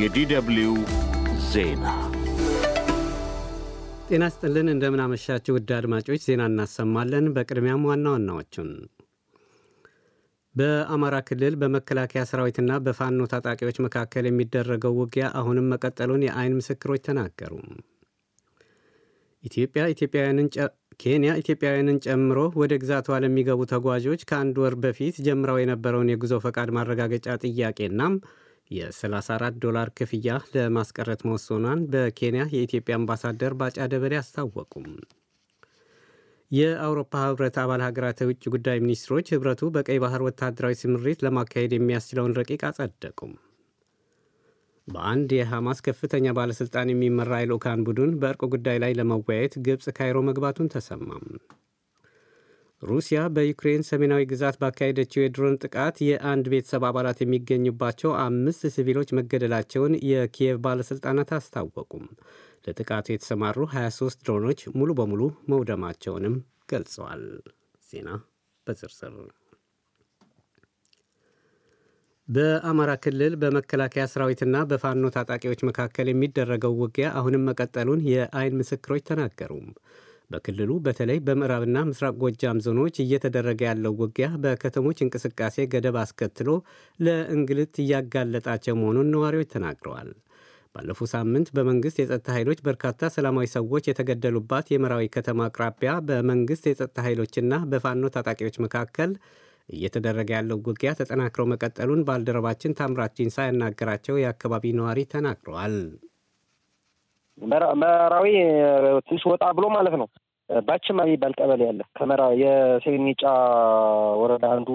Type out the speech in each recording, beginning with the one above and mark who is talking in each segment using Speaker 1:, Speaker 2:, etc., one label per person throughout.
Speaker 1: የዲደብሊው ዜና
Speaker 2: ጤና ስጥልን እንደምናመሻችሁ ውድ አድማጮች ዜና እናሰማለን። በቅድሚያም ዋና ዋናዎቹን በአማራ ክልል በመከላከያ ሰራዊትና በፋኖ ታጣቂዎች መካከል የሚደረገው ውጊያ አሁንም መቀጠሉን የአይን ምስክሮች ተናገሩ። ኢትዮጵያ ኢትዮጵያውያንን ኬንያ ኢትዮጵያውያንን ጨምሮ ወደ ግዛቷ ለሚገቡ ተጓዦች ከአንድ ወር በፊት ጀምረው የነበረውን የጉዞ ፈቃድ ማረጋገጫ ጥያቄና የ34 ዶላር ክፍያ ለማስቀረት መወሰኗን በኬንያ የኢትዮጵያ አምባሳደር ባጫ ደበሌ አስታወቁም። የአውሮፓ ህብረት አባል ሀገራት የውጭ ጉዳይ ሚኒስትሮች ህብረቱ በቀይ ባህር ወታደራዊ ስምሪት ለማካሄድ የሚያስችለውን ረቂቅ አጸደቁም። በአንድ የሐማስ ከፍተኛ ባለሥልጣን የሚመራ የልዑካን ቡድን በእርቅ ጉዳይ ላይ ለመወያየት ግብፅ ካይሮ መግባቱን ተሰማም። ሩሲያ በዩክሬን ሰሜናዊ ግዛት ባካሄደችው የድሮን ጥቃት የአንድ ቤተሰብ አባላት የሚገኙባቸው አምስት ሲቪሎች መገደላቸውን የኪየቭ ባለሥልጣናት አስታወቁም። ለጥቃቱ የተሰማሩ 23 ድሮኖች ሙሉ በሙሉ መውደማቸውንም ገልጸዋል። ዜና በዝርዝር በአማራ ክልል በመከላከያ ሰራዊትና በፋኖ ታጣቂዎች መካከል የሚደረገው ውጊያ አሁንም መቀጠሉን የአይን ምስክሮች ተናገሩ። በክልሉ በተለይ በምዕራብና ምስራቅ ጎጃም ዞኖች እየተደረገ ያለው ውጊያ በከተሞች እንቅስቃሴ ገደብ አስከትሎ ለእንግልት እያጋለጣቸው መሆኑን ነዋሪዎች ተናግረዋል። ባለፈው ሳምንት በመንግሥት የጸጥታ ኃይሎች በርካታ ሰላማዊ ሰዎች የተገደሉባት የመራዊ ከተማ አቅራቢያ በመንግሥት የጸጥታ ኃይሎችና በፋኖ ታጣቂዎች መካከል እየተደረገ ያለው ውጊያ ተጠናክረው መቀጠሉን ባልደረባችን ታምራት ጂንሳ ያናገራቸው የአካባቢ ነዋሪ ተናግረዋል።
Speaker 3: መራዊ ትንሽ ወጣ ብሎ ማለት ነው። ባችማ የሚባል ቀበሌ አለ። ከመራ የሴኒጫ ወረዳ አንዱ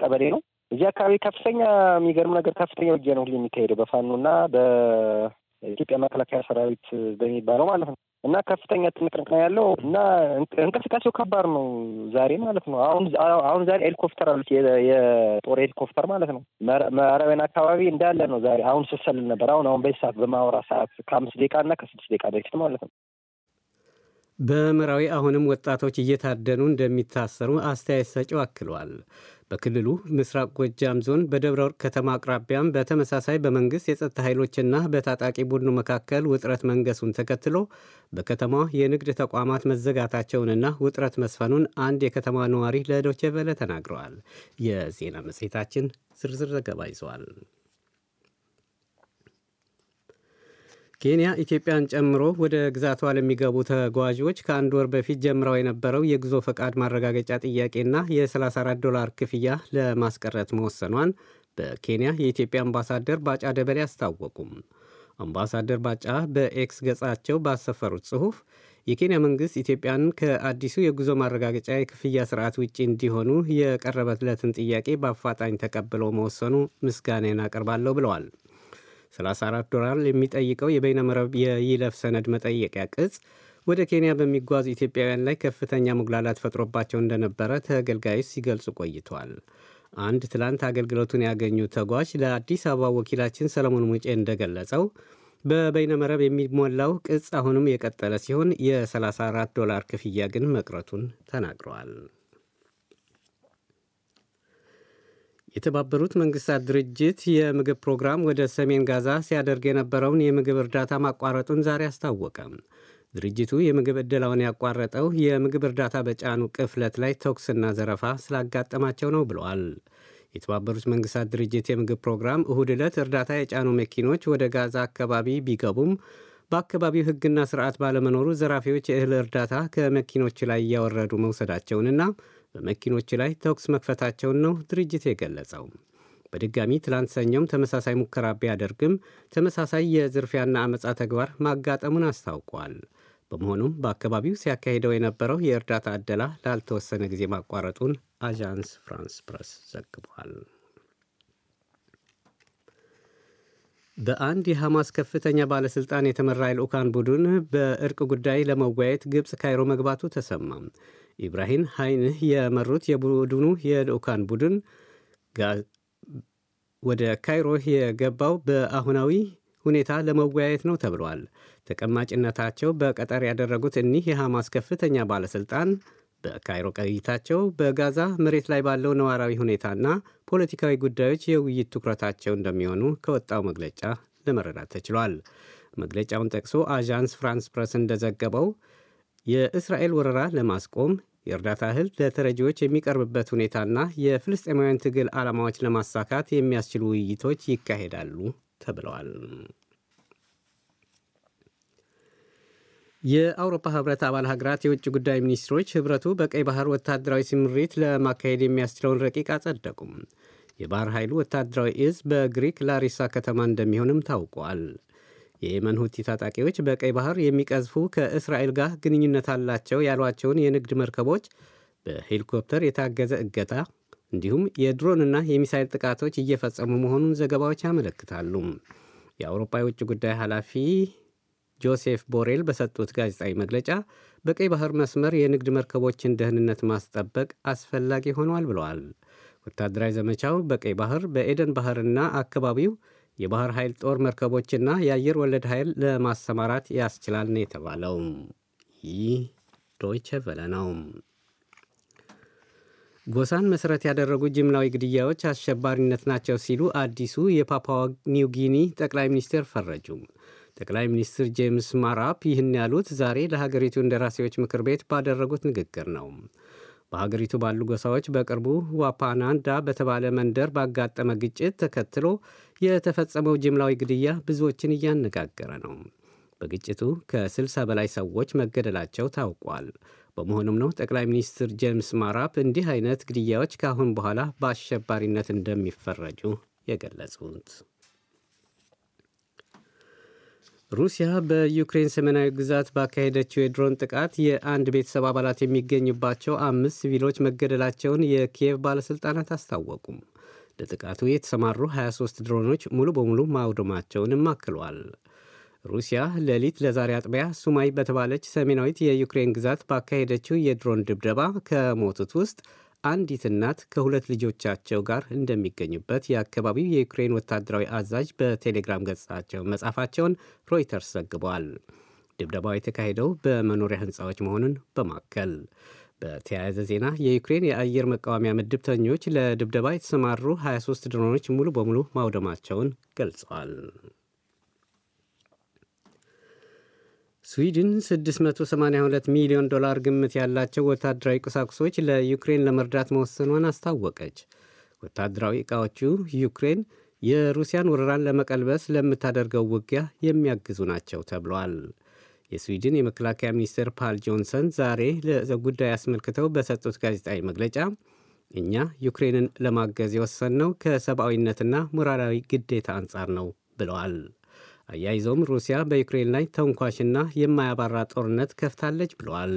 Speaker 3: ቀበሌ ነው። እዚህ አካባቢ ከፍተኛ የሚገርም ነገር ከፍተኛ ውጊያ ነው የሚካሄደው በፋኖና በኢትዮጵያ መከላከያ ሰራዊት በሚባለው ማለት ነው። እና ከፍተኛ ትንቅንቅ ነው ያለው እና እንቅስቃሴው ከባድ ነው ዛሬ ማለት ነው። አሁን አሁን ዛሬ ሄሊኮፕተር አሉት የጦር ሄሊኮፕተር ማለት ነው። መራዊያን አካባቢ እንዳለ ነው ዛሬ። አሁን ስሰልል ነበር። አሁን አሁን በዚህ ሰዓት በማወራ ሰዓት ከአምስት ደቂቃ እና ከስድስት ደቂቃ በፊት ማለት ነው።
Speaker 2: በመራዊ አሁንም ወጣቶች እየታደኑ እንደሚታሰሩ አስተያየት ሰጪው አክለዋል። በክልሉ ምስራቅ ጎጃም ዞን በደብረ ወርቅ ከተማ አቅራቢያም በተመሳሳይ በመንግሥት የጸጥታ ኃይሎችና በታጣቂ ቡድኑ መካከል ውጥረት መንገሱን ተከትሎ በከተማዋ የንግድ ተቋማት መዘጋታቸውንና ውጥረት መስፈኑን አንድ የከተማ ነዋሪ ለዶቼ ቬለ ተናግረዋል። የዜና መጽሔታችን ዝርዝር ዘገባ ይዘዋል። ኬንያ ኢትዮጵያን ጨምሮ ወደ ግዛቷ ለሚገቡ ተጓዦች ከአንድ ወር በፊት ጀምረው የነበረው የጉዞ ፈቃድ ማረጋገጫ ጥያቄና የ34 ዶላር ክፍያ ለማስቀረት መወሰኗን በኬንያ የኢትዮጵያ አምባሳደር ባጫ ደበሌ አስታወቁም። አምባሳደር ባጫ በኤክስ ገጻቸው ባሰፈሩት ጽሑፍ የኬንያ መንግሥት ኢትዮጵያን ከአዲሱ የጉዞ ማረጋገጫ የክፍያ ስርዓት ውጭ እንዲሆኑ የቀረበለትን ጥያቄ በአፋጣኝ ተቀብለው መወሰኑ ምስጋናን አቀርባለሁ ብለዋል። 34 ዶላር የሚጠይቀው የበይነመረብ የይለፍ ሰነድ መጠየቂያ ቅጽ ወደ ኬንያ በሚጓዙ ኢትዮጵያውያን ላይ ከፍተኛ መጉላላት ፈጥሮባቸው እንደነበረ ተገልጋዮች ሲገልጹ ቆይተዋል። አንድ ትላንት አገልግሎቱን ያገኙ ተጓዥ ለአዲስ አበባ ወኪላችን ሰለሞን ሙጬ እንደገለጸው በበይነመረብ የሚሞላው ቅጽ አሁንም የቀጠለ ሲሆን የ34 ዶላር ክፍያ ግን መቅረቱን ተናግረዋል። የተባበሩት መንግስታት ድርጅት የምግብ ፕሮግራም ወደ ሰሜን ጋዛ ሲያደርግ የነበረውን የምግብ እርዳታ ማቋረጡን ዛሬ አስታወቀ። ድርጅቱ የምግብ ዕደላውን ያቋረጠው የምግብ እርዳታ በጫኑ ቅፍለት ላይ ተኩስና ዘረፋ ስላጋጠማቸው ነው ብለዋል። የተባበሩት መንግስታት ድርጅት የምግብ ፕሮግራም እሁድ ዕለት እርዳታ የጫኑ መኪኖች ወደ ጋዛ አካባቢ ቢገቡም በአካባቢው ሕግና ስርዓት ባለመኖሩ ዘራፊዎች የእህል እርዳታ ከመኪኖች ላይ እያወረዱ መውሰዳቸውንና በመኪኖች ላይ ተኩስ መክፈታቸውን ነው ድርጅት የገለጸው። በድጋሚ ትላንት ሰኞም ተመሳሳይ ሙከራ ቢያደርግም ተመሳሳይ የዝርፊያና አመፃ ተግባር ማጋጠሙን አስታውቋል። በመሆኑም በአካባቢው ሲያካሂደው የነበረው የእርዳታ ዕደላ ላልተወሰነ ጊዜ ማቋረጡን አዣንስ ፍራንስ ፕረስ ዘግቧል። በአንድ የሐማስ ከፍተኛ ባለሥልጣን የተመራ የልዑካን ቡድን በእርቅ ጉዳይ ለመወያየት ግብፅ ካይሮ መግባቱ ተሰማ። ኢስማኢል ሃኒዬህ የመሩት የቡድኑ የልዑካን ቡድን ወደ ካይሮ የገባው በአሁናዊ ሁኔታ ለመወያየት ነው ተብሏል። ተቀማጭነታቸው በቀጠር ያደረጉት እኒህ የሐማስ ከፍተኛ ባለሥልጣን በካይሮ ቆይታቸው በጋዛ መሬት ላይ ባለው ነዋራዊ ሁኔታና ፖለቲካዊ ጉዳዮች የውይይት ትኩረታቸው እንደሚሆኑ ከወጣው መግለጫ ለመረዳት ተችሏል። መግለጫውን ጠቅሶ አዣንስ ፍራንስ ፕረስ እንደዘገበው የእስራኤል ወረራ ለማስቆም የእርዳታ እህል ለተረጂዎች የሚቀርብበት ሁኔታና የፍልስጤማውያን ትግል ዓላማዎች ለማሳካት የሚያስችሉ ውይይቶች ይካሄዳሉ ተብለዋል። የአውሮፓ ህብረት አባል ሀገራት የውጭ ጉዳይ ሚኒስትሮች ህብረቱ በቀይ ባህር ወታደራዊ ስምሪት ለማካሄድ የሚያስችለውን ረቂቅ አጸደቁም። የባህር ኃይሉ ወታደራዊ እዝ በግሪክ ላሪሳ ከተማ እንደሚሆንም ታውቋል። የየመን ሁቲ ታጣቂዎች በቀይ ባህር የሚቀዝፉ ከእስራኤል ጋር ግንኙነት አላቸው ያሏቸውን የንግድ መርከቦች በሄሊኮፕተር የታገዘ እገታ እንዲሁም የድሮንና የሚሳይል ጥቃቶች እየፈጸሙ መሆኑን ዘገባዎች ያመለክታሉ። የአውሮፓ የውጭ ጉዳይ ኃላፊ ጆሴፍ ቦሬል በሰጡት ጋዜጣዊ መግለጫ በቀይ ባህር መስመር የንግድ መርከቦችን ደህንነት ማስጠበቅ አስፈላጊ ሆኗል ብለዋል። ወታደራዊ ዘመቻው በቀይ ባህር በኤደን ባህርና አካባቢው የባህር ኃይል ጦር መርከቦችና የአየር ወለድ ኃይል ለማሰማራት ያስችላል ነው የተባለው። ይህ ዶይቸ ቨለ ነው። ጎሳን መሠረት ያደረጉ ጅምላዊ ግድያዎች አሸባሪነት ናቸው ሲሉ አዲሱ የፓፓዋ ኒው ጊኒ ጠቅላይ ሚኒስትር ፈረጁ። ጠቅላይ ሚኒስትር ጄምስ ማራፕ ይህን ያሉት ዛሬ ለሀገሪቱ እንደራሴዎች ምክር ቤት ባደረጉት ንግግር ነው። በሀገሪቱ ባሉ ጎሳዎች በቅርቡ ዋፓናንዳ በተባለ መንደር ባጋጠመ ግጭት ተከትሎ የተፈጸመው ጅምላዊ ግድያ ብዙዎችን እያነጋገረ ነው። በግጭቱ ከ60 በላይ ሰዎች መገደላቸው ታውቋል። በመሆኑም ነው ጠቅላይ ሚኒስትር ጄምስ ማራፕ እንዲህ አይነት ግድያዎች ከአሁን በኋላ በአሸባሪነት እንደሚፈረጁ የገለጹት። ሩሲያ በዩክሬን ሰሜናዊ ግዛት ባካሄደችው የድሮን ጥቃት የአንድ ቤተሰብ አባላት የሚገኙባቸው አምስት ሲቪሎች መገደላቸውን የኪየቭ ባለሥልጣናት አስታወቁም። ለጥቃቱ የተሰማሩ 23 ድሮኖች ሙሉ በሙሉ ማውደማቸውንም አክሏል። ሩሲያ ሌሊት ለዛሬ አጥቢያ ሱማይ በተባለች ሰሜናዊት የዩክሬን ግዛት ባካሄደችው የድሮን ድብደባ ከሞቱት ውስጥ አንዲት እናት ከሁለት ልጆቻቸው ጋር እንደሚገኙበት የአካባቢው የዩክሬን ወታደራዊ አዛዥ በቴሌግራም ገጻቸው መጻፋቸውን ሮይተርስ ዘግቧል። ድብደባው የተካሄደው በመኖሪያ ሕንፃዎች መሆኑን በማከል በተያያዘ ዜና የዩክሬን የአየር መቃወሚያ ምድብተኞች ለድብደባ የተሰማሩ 23 ድሮኖች ሙሉ በሙሉ ማውደማቸውን ገልጸዋል። ስዊድን 682 ሚሊዮን ዶላር ግምት ያላቸው ወታደራዊ ቁሳቁሶች ለዩክሬን ለመርዳት መወሰኗን አስታወቀች። ወታደራዊ ዕቃዎቹ ዩክሬን የሩሲያን ወረራን ለመቀልበስ ለምታደርገው ውጊያ የሚያግዙ ናቸው ተብሏል። የስዊድን የመከላከያ ሚኒስትር ፓል ጆንሰን ዛሬ ለጉዳይ አስመልክተው በሰጡት ጋዜጣዊ መግለጫ እኛ ዩክሬንን ለማገዝ የወሰንነው ከሰብአዊነትና ሞራላዊ ግዴታ አንጻር ነው ብለዋል። አያይዘውም ሩሲያ በዩክሬን ላይ ተንኳሽና የማያባራ ጦርነት ከፍታለች ብለዋል።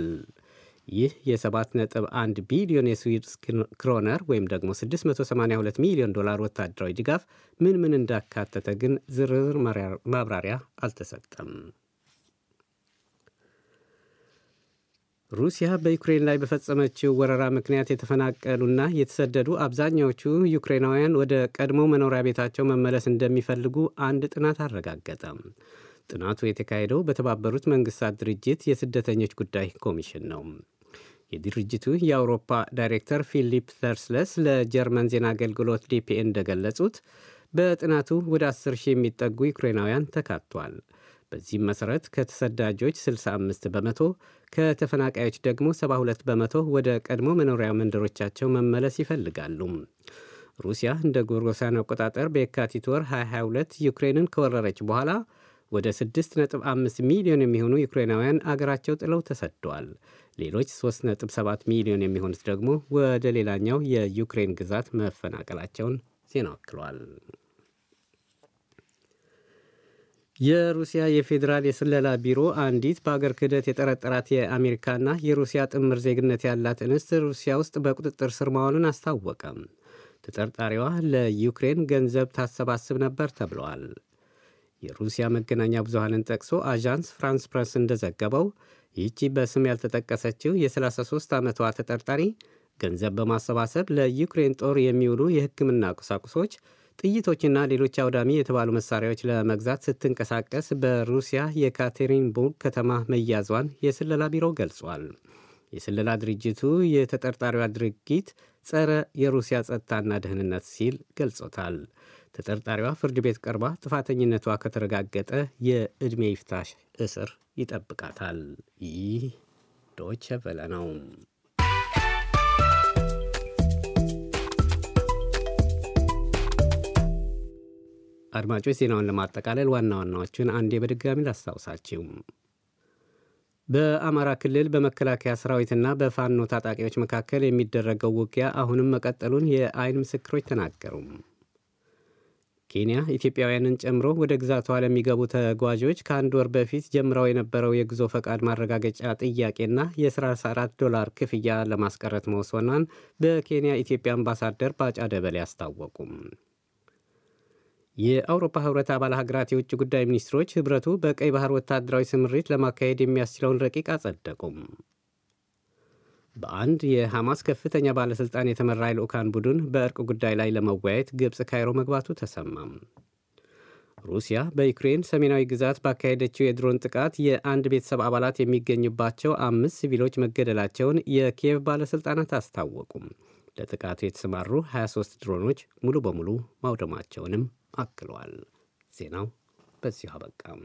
Speaker 2: ይህ የ7.1 ቢሊዮን የስዊድን ክሮነር ወይም ደግሞ 682 ሚሊዮን ዶላር ወታደራዊ ድጋፍ ምን ምን እንዳካተተ ግን ዝርዝር ማብራሪያ አልተሰጠም። ሩሲያ በዩክሬን ላይ በፈጸመችው ወረራ ምክንያት የተፈናቀሉና የተሰደዱ አብዛኛዎቹ ዩክሬናውያን ወደ ቀድሞ መኖሪያ ቤታቸው መመለስ እንደሚፈልጉ አንድ ጥናት አረጋገጠ። ጥናቱ የተካሄደው በተባበሩት መንግስታት ድርጅት የስደተኞች ጉዳይ ኮሚሽን ነው። የድርጅቱ የአውሮፓ ዳይሬክተር ፊሊፕ ተርስለስ ለጀርመን ዜና አገልግሎት ዲፒኤን እንደገለጹት በጥናቱ ወደ 10 ሺህ የሚጠጉ ዩክሬናውያን ተካቷል። በዚህም መሠረት ከተሰዳጆች 65 በመቶ ከተፈናቃዮች ደግሞ 72 በመቶ ወደ ቀድሞ መኖሪያ መንደሮቻቸው መመለስ ይፈልጋሉ። ሩሲያ እንደ ጎርጎሮሳውያን አቆጣጠር በየካቲት ወር 2022 ዩክሬንን ከወረረች በኋላ ወደ 6.5 ሚሊዮን የሚሆኑ ዩክሬናውያን አገራቸው ጥለው ተሰደዋል። ሌሎች 3.7 ሚሊዮን የሚሆኑት ደግሞ ወደ ሌላኛው የዩክሬን ግዛት መፈናቀላቸውን ዜና አክሏል። የሩሲያ የፌዴራል የስለላ ቢሮ አንዲት በአገር ክህደት የጠረጠራት የአሜሪካና የሩሲያ ጥምር ዜግነት ያላት እንስት ሩሲያ ውስጥ በቁጥጥር ስር ማዋሉን አስታወቀ። ተጠርጣሪዋ ለዩክሬን ገንዘብ ታሰባስብ ነበር ተብለዋል። የሩሲያ መገናኛ ብዙሃንን ጠቅሶ አዣንስ ፍራንስ ፕረስ እንደዘገበው ይህቺ በስም ያልተጠቀሰችው የ33 ዓመቷ ተጠርጣሪ ገንዘብ በማሰባሰብ ለዩክሬን ጦር የሚውሉ የሕክምና ቁሳቁሶች ጥይቶችና ሌሎች አውዳሚ የተባሉ መሳሪያዎች ለመግዛት ስትንቀሳቀስ በሩሲያ የካቴሪንቡርግ ከተማ መያዟን የስለላ ቢሮው ገልጿል። የስለላ ድርጅቱ የተጠርጣሪዋ ድርጊት ጸረ የሩሲያ ጸጥታና ደህንነት ሲል ገልጾታል። ተጠርጣሪዋ ፍርድ ቤት ቀርባ ጥፋተኝነቷ ከተረጋገጠ የዕድሜ ይፍታሽ እስር ይጠብቃታል። ይህ ዶይቸ ቬለ ነው። አድማጮች ዜናውን ለማጠቃለል ዋና ዋናዎቹን አንዴ በድጋሚ ላስታውሳችሁ። በአማራ ክልል በመከላከያ ሰራዊትና በፋኖ ታጣቂዎች መካከል የሚደረገው ውጊያ አሁንም መቀጠሉን የአይን ምስክሮች ተናገሩ። ኬንያ ኢትዮጵያውያንን ጨምሮ ወደ ግዛቷ ለሚገቡ ተጓዦች ከአንድ ወር በፊት ጀምረው የነበረው የጉዞ ፈቃድ ማረጋገጫ ጥያቄና የ34 ዶላር ክፍያ ለማስቀረት መወሰኗን በኬንያ ኢትዮጵያ አምባሳደር ባጫ ደበሌ አስታወቁም። የአውሮፓ ህብረት አባል ሀገራት የውጭ ጉዳይ ሚኒስትሮች ህብረቱ በቀይ ባህር ወታደራዊ ስምሪት ለማካሄድ የሚያስችለውን ረቂቅ አጸደቁም። በአንድ የሐማስ ከፍተኛ ባለሥልጣን የተመራ የልዑካን ቡድን በእርቅ ጉዳይ ላይ ለመወያየት ግብፅ ካይሮ መግባቱ ተሰማም። ሩሲያ በዩክሬን ሰሜናዊ ግዛት ባካሄደችው የድሮን ጥቃት የአንድ ቤተሰብ አባላት የሚገኙባቸው አምስት ሲቪሎች መገደላቸውን የኪየቭ ባለሥልጣናት አስታወቁም። ለጥቃቱ የተሰማሩ 23 ድሮኖች ሙሉ በሙሉ ማውደማቸውንም አክለዋል። ዜናው በዚሁ አበቃም።